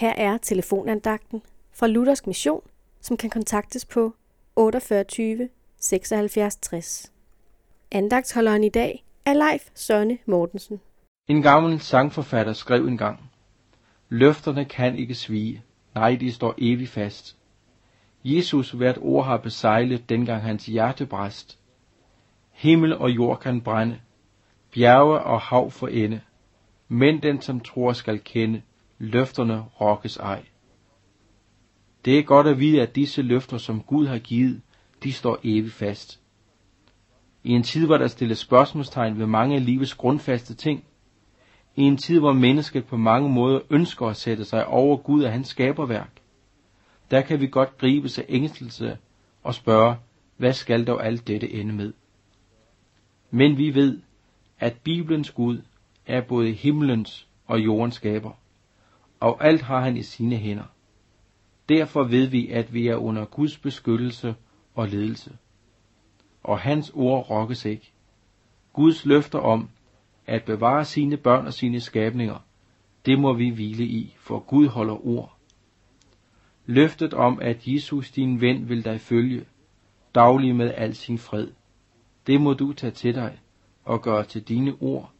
Her er telefonandagten fra Luthersk Mission, som kan kontaktes på 48 76 60. Andagtsholderen i dag er Leif Sønne Mortensen. En gammel sangforfatter skrev engang, Løfterne kan ikke svige, nej, de står evig fast. Jesus hvert ord har besejlet, dengang hans hjerte bræst. Himmel og jord kan brænde, bjerge og hav for ende, men den som tror skal kende, løfterne rokkes ej. Det er godt at vide, at disse løfter, som Gud har givet, de står evigt fast. I en tid, hvor der stilles spørgsmålstegn ved mange af livets grundfaste ting, i en tid, hvor mennesket på mange måder ønsker at sætte sig over Gud og hans skaberværk, der kan vi godt gribe sig ængstelse og spørge, hvad skal dog alt dette ende med? Men vi ved, at Bibelens Gud er både himlens og jordens skaber, og alt har han i sine hænder. Derfor ved vi, at vi er under Guds beskyttelse og ledelse. Og hans ord rokkes ikke. Guds løfter om at bevare sine børn og sine skabninger, det må vi hvile i, for Gud holder ord. Løftet om, at Jesus din ven vil dig følge, daglig med al sin fred, det må du tage til dig og gøre til dine ord,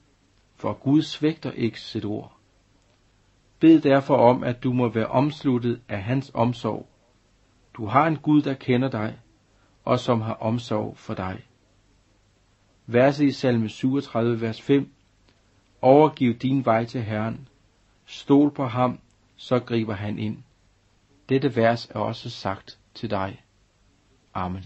for Gud svægter ikke sit ord. Bed derfor om, at du må være omsluttet af hans omsorg. Du har en Gud, der kender dig, og som har omsorg for dig. Verset i salme 37, vers 5. Overgiv din vej til Herren. Stol på ham, så griber han ind. Dette vers er også sagt til dig. Amen.